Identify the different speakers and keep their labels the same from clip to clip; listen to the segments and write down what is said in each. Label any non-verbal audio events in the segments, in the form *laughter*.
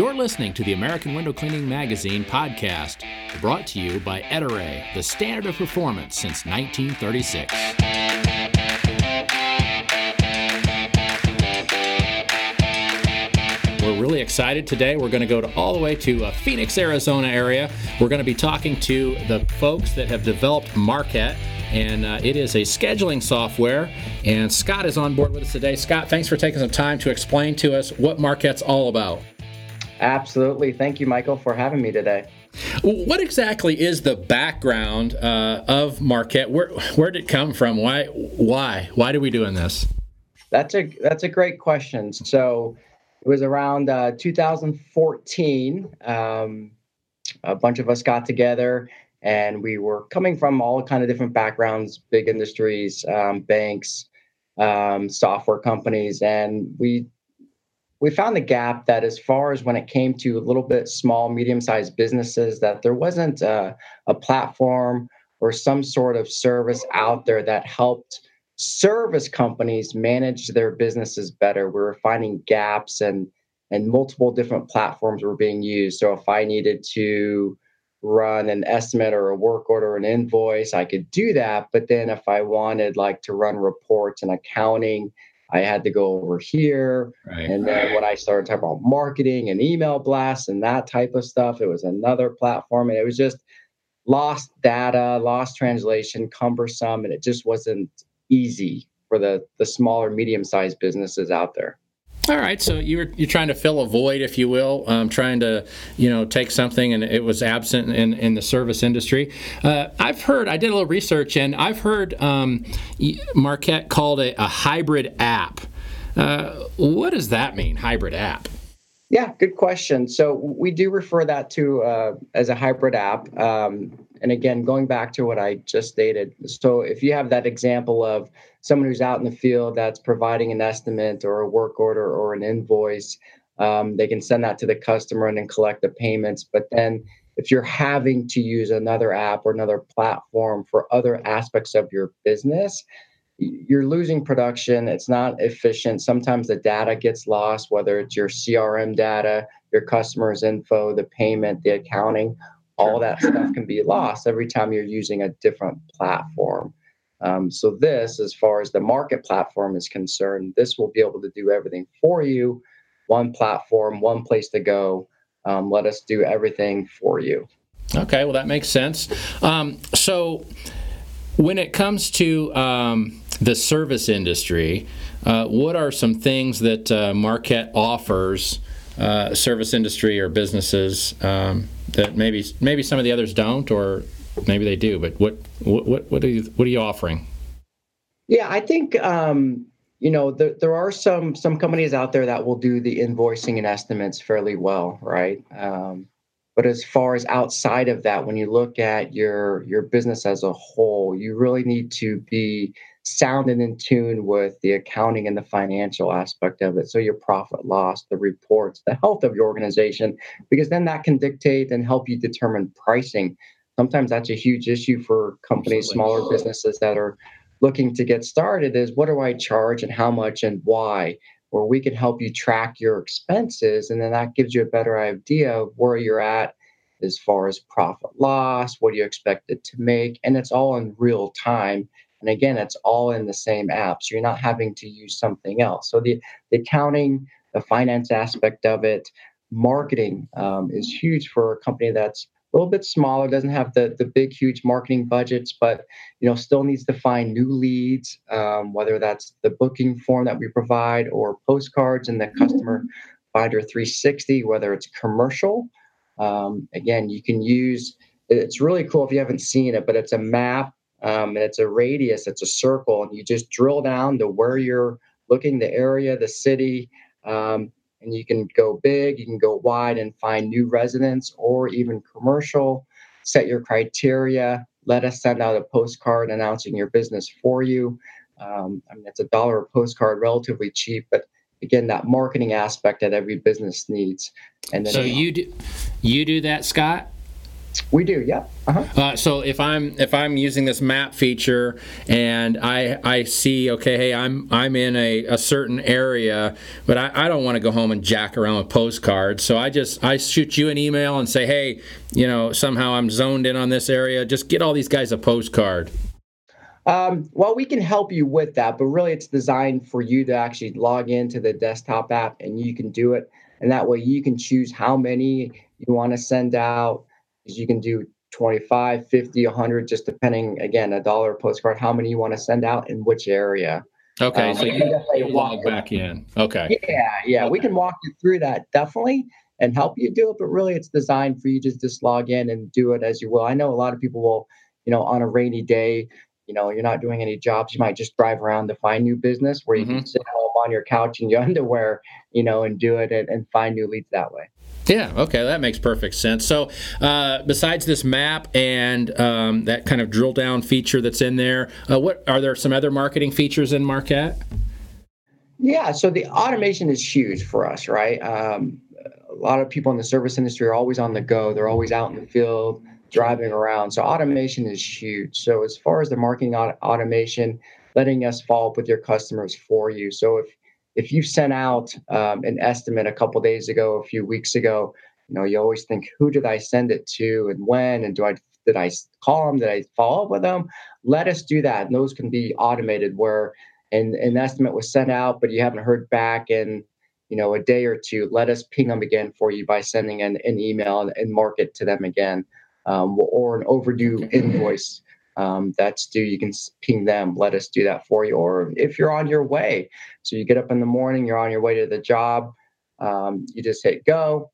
Speaker 1: You're listening to the American Window Cleaning Magazine podcast, brought to you by Ettore, the standard of performance since 1936. We're really excited today. We're going to go to all the way to uh, Phoenix, Arizona area. We're going to be talking to the folks that have developed Markate and uh, it is a scheduling software. And Scott is on board with us today. Scott, thanks for taking some time to explain to us what Markate's all about.
Speaker 2: Absolutely. Thank you, Michael, for having me today.
Speaker 1: What exactly is the background uh, of Markate? Where where did it come from? Why why why are we doing this?
Speaker 2: That's a that's a great question. So it was around uh, 2014. Um, a bunch of us got together and we were coming from all kind of different backgrounds, big industries, um, banks, um, software companies, and we we found the gap that as far as when it came to a little bit small, medium-sized businesses, that there wasn't a, a platform or some sort of service out there that helped service companies manage their businesses better. We were finding gaps and and multiple different platforms were being used. So if I needed to run an estimate or a work order, or an invoice, I could do that. But then if I wanted like to run reports and accounting, I had to go over here. Right. And then when I started talking about marketing and email blasts and that type of stuff, it was another platform. And it was just lost data, lost translation, cumbersome, and it just wasn't easy for the the smaller, medium-sized businesses out there.
Speaker 1: All right, so you're you're trying to fill a void, if you will, um, trying to you know take something and it was absent in, in the service industry. Uh, I've heard I did a little research and I've heard um, Markate called it a hybrid app. Uh, what does that mean, hybrid app?
Speaker 2: Yeah, good question. So we do refer that to uh, as a hybrid app. Um, and again, going back to what I just stated, so if you have that example of someone who's out in the field that's providing an estimate or a work order or an invoice, um, they can send that to the customer and then collect the payments. But then if you're having to use another app or another platform for other aspects of your business, you're losing production. It's not efficient. Sometimes the data gets lost, whether it's your CRM data, your customers' info, the payment, the accounting, all that stuff can be lost every time you're using a different platform. Um, so, this, as far as the Markate platform is concerned, this will be able to do everything for you. One platform, one place to go. Um, let us do everything for you.
Speaker 1: Okay, well, that makes sense. Um, so, when it comes to um, the service industry, uh, what are some things that uh, Markate offers uh, service industry or businesses um, that maybe maybe some of the others don't, or maybe they do. But what what what are you what are you offering?
Speaker 2: Yeah, I think um, you know there, there are some some companies out there that will do the invoicing and estimates fairly well, right? Um, but as far as outside of that, when you look at your your business as a whole, you really need to be sound and in tune with the accounting and the financial aspect of it. So your profit loss, the reports, the health of your organization, because then that can dictate and help you determine pricing. Sometimes that's a huge issue for companies, smaller businesses that are looking to get started is what do I charge and how much and why? Or we can help you track your expenses and then that gives you a better idea of where you're at as far as profit loss, what do you expect it to make, and it's all in real time and again, it's all in the same app. So you're not having to use something else. So the, the accounting, the finance aspect of it, marketing um, is huge for a company that's a little bit smaller, doesn't have the the big, huge marketing budgets, but you know still needs to find new leads, um, whether that's the booking form that we provide or postcards in the customer finder 360, whether it's commercial. Um, again, you can use. It's really cool if you haven't seen it, but it's a map um, and it's a radius, it's a circle, and you just drill down to where you're looking, the area, the city, um, and you can go big, you can go wide and find new residents or even commercial. Set your criteria. Let us send out a postcard announcing your business for you. Um, I mean, it's a dollar a postcard, relatively cheap, but again, that marketing aspect that every business needs.
Speaker 1: And then so you do, you do that, Scott?
Speaker 2: We do, yeah. Uh-huh.
Speaker 1: Uh, so if I'm if I'm using this map feature and I I see okay, hey, I'm I'm in a, a certain area, but I, I don't want to go home and jack around with postcards. So I just I shoot you an email and say, hey, you know, somehow I'm zoned in on this area. Just get all these guys a postcard.
Speaker 2: Um, well, we can help you with that, but really it's designed for you to actually log into the desktop app and you can do it. And that way you can choose how many you want to send out you can do 25 50 100 just depending again a dollar postcard how many you want to send out in which area.
Speaker 1: Okay um, so you, you log back in. Okay.
Speaker 2: Yeah yeah okay. we can walk you through that definitely and help you do it but really it's designed for you to just log in and do it as you will. I know a lot of people will you know on a rainy day you know you're not doing any jobs you might just drive around to find new business where you mm-hmm. can sit home on your couch in your *laughs* underwear you know and do it and, and find new leads that way
Speaker 1: yeah, okay, that makes perfect sense. So, uh, besides this map and um, that kind of drill down feature that's in there, uh, what are there some other marketing features in Markate?
Speaker 2: Yeah, so the automation is huge for us, right? Um, a lot of people in the service industry are always on the go. They're always out in the field, driving around. So automation is huge. So as far as the marketing automation, letting us follow up with your customers for you. So if if you sent out um, an estimate a couple days ago, a few weeks ago, you know, you always think, who did I send it to and when, and do I did I call them? Did I follow up with them? Let us do that, and those can be automated. Where an, an estimate was sent out, but you haven't heard back in you know a day or two. Let us ping them again for you by sending an, an email and, and mark it to them again, um, or an overdue invoice um, that's due, you can ping them, let us do that for you. Or if you're on your way, so you get up in the morning, you're on your way to the job, um, you just hit go,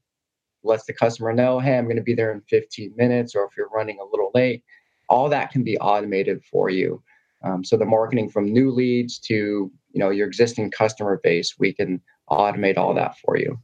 Speaker 2: lets the customer know, hey, I'm going to be there in 15 minutes, or if you're running a little late, all that can be automated for you. Um, so the marketing from new leads to you know your existing customer base, we can automate all that for you.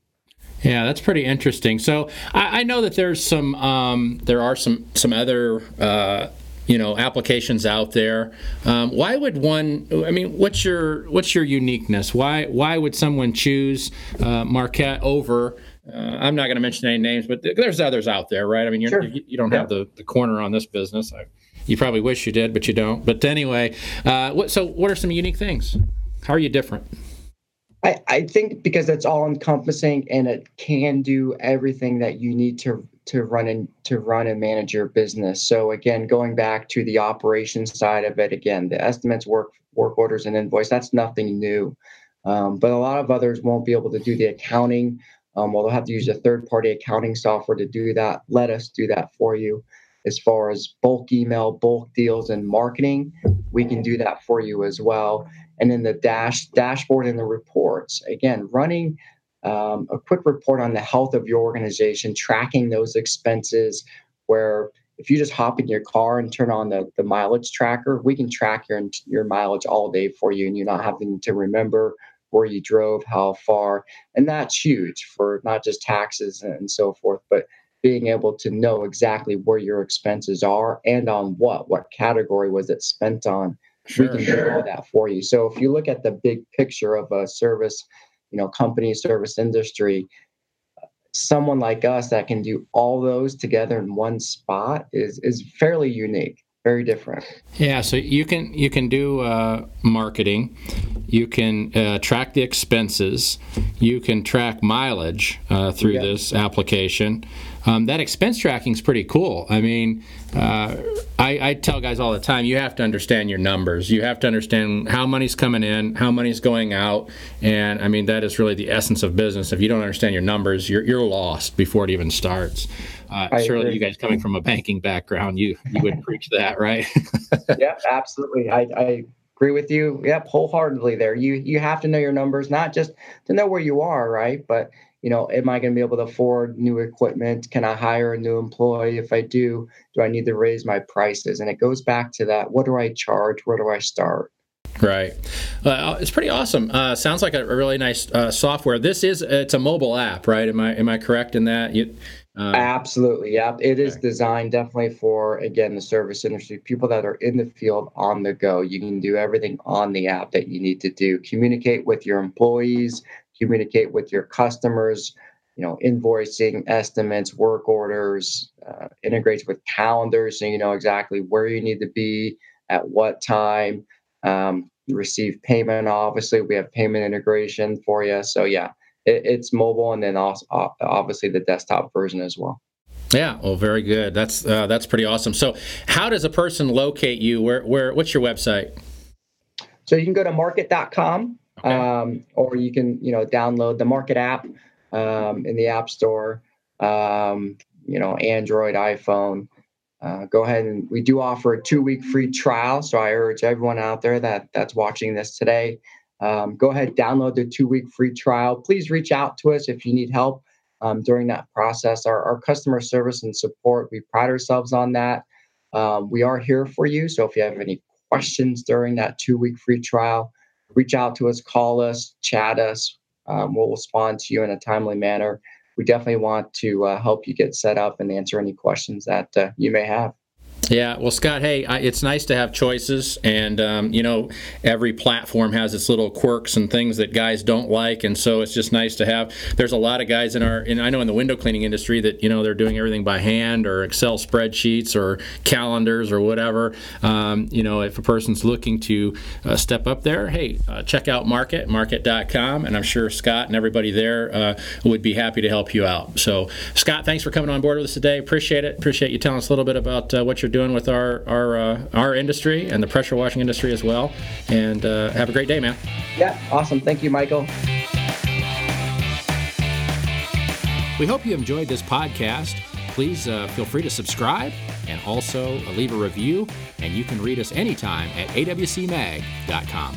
Speaker 1: Yeah, that's pretty interesting. So I, I know that there's some, um, there are some some other uh, you know applications out there. Um, why would one? I mean, what's your what's your uniqueness? Why why would someone choose uh, Markate over? Uh, I'm not going to mention any names, but there's others out there, right? I mean, sure. you, you don't yeah. have the, the corner on this business. I, you probably wish you did, but you don't. But anyway, uh, what, so what are some unique things? How are you different?
Speaker 2: I, I think because it's all encompassing and it can do everything that you need to to run and to run and manage your business. So again, going back to the operations side of it, again, the estimates, work work orders, and invoice, that's nothing new. Um, but a lot of others won't be able to do the accounting. Um, well, they'll have to use a third party accounting software to do that. Let us do that for you. As far as bulk email, bulk deals, and marketing, we can do that for you as well. And then the dash dashboard and the reports. Again, running um, a quick report on the health of your organization, tracking those expenses. Where if you just hop in your car and turn on the, the mileage tracker, we can track your your mileage all day for you, and you're not having to remember where you drove, how far, and that's huge for not just taxes and so forth, but being able to know exactly where your expenses are and on what what category was it spent on. Sure, we can sure. do all that for you. So if you look at the big picture of a service you know company service industry someone like us that can do all those together in one spot is is fairly unique very different
Speaker 1: yeah so you can you can do uh, marketing you can uh, track the expenses you can track mileage uh, through yeah. this application um, that expense tracking is pretty cool. I mean, uh, I, I, tell guys all the time, you have to understand your numbers. You have to understand how money's coming in, how money's going out, and I mean that is really the essence of business. If you don't understand your numbers, you're, you're lost before it even starts. Uh, surely, agree. you guys coming from a banking background, you you would preach that, right? *laughs*
Speaker 2: yeah, absolutely. I, I agree with you. Yep, wholeheartedly. There, you you have to know your numbers, not just to know where you are, right, but you know, am I going to be able to afford new equipment? Can I hire a new employee? If I do, do I need to raise my prices? And it goes back to that what do I charge? Where do I start?
Speaker 1: Right, uh, it's pretty awesome. Uh, sounds like a, really nice uh, software. This is it's a mobile app, right? Am I am I correct in that? You,
Speaker 2: uh, Absolutely, yeah. It is designed definitely for again the service industry, people that are in the field on the go. You can do everything on the app that you need to do. Communicate with your employees, communicate with your customers, you know, invoicing, estimates, work orders, uh, integrates with calendars, so you know exactly where you need to be at what time. Um, receive payment. Obviously, we have payment integration for you. So yeah, it, it's mobile, and then also obviously the desktop version as well.
Speaker 1: Yeah, well, very good. That's uh, that's pretty awesome. So, how does a person locate you? Where where what's your website?
Speaker 2: So you can go to markate.com, um, or you can you know download the Markate app um, in the App Store. Um, you know, Android, iPhone. Uh, go ahead and we do offer a two week free trial. So I urge everyone out there that that's watching this today, um, go ahead download the two week free trial. Please reach out to us if you need help um, during that process. Our, our, customer service and support, we pride ourselves on that. Um, we are here for you. So if you have any questions during that two week free trial, reach out to us, call us, chat us. Um, we'll respond to you in a timely manner. We definitely want to uh, help you get set up and answer any questions that uh, you may have.
Speaker 1: Yeah, well, Scott, hey, I, it's nice to have choices, and um, you know, every platform has its little quirks and things that guys don't like, and so it's just nice to have. There's a lot of guys in our, and I know in the window cleaning industry that you know they're doing everything by hand or Excel spreadsheets or calendars or whatever. Um, you know, if a person's looking to uh, step up there, hey, uh, check out Markate, markate.com, and I'm sure Scott and everybody there uh, would be happy to help you out. So, Scott, thanks for coming on board with us today. Appreciate it. Appreciate you telling us a little bit about uh, what you're doing with our our uh, our industry and the pressure washing industry as well. And uh, have a great day, man.
Speaker 2: Yeah, awesome. Thank you, Michael.
Speaker 1: We hope you enjoyed this podcast. Please uh, feel free to subscribe and also leave a review. And you can read us anytime at awcmag.com.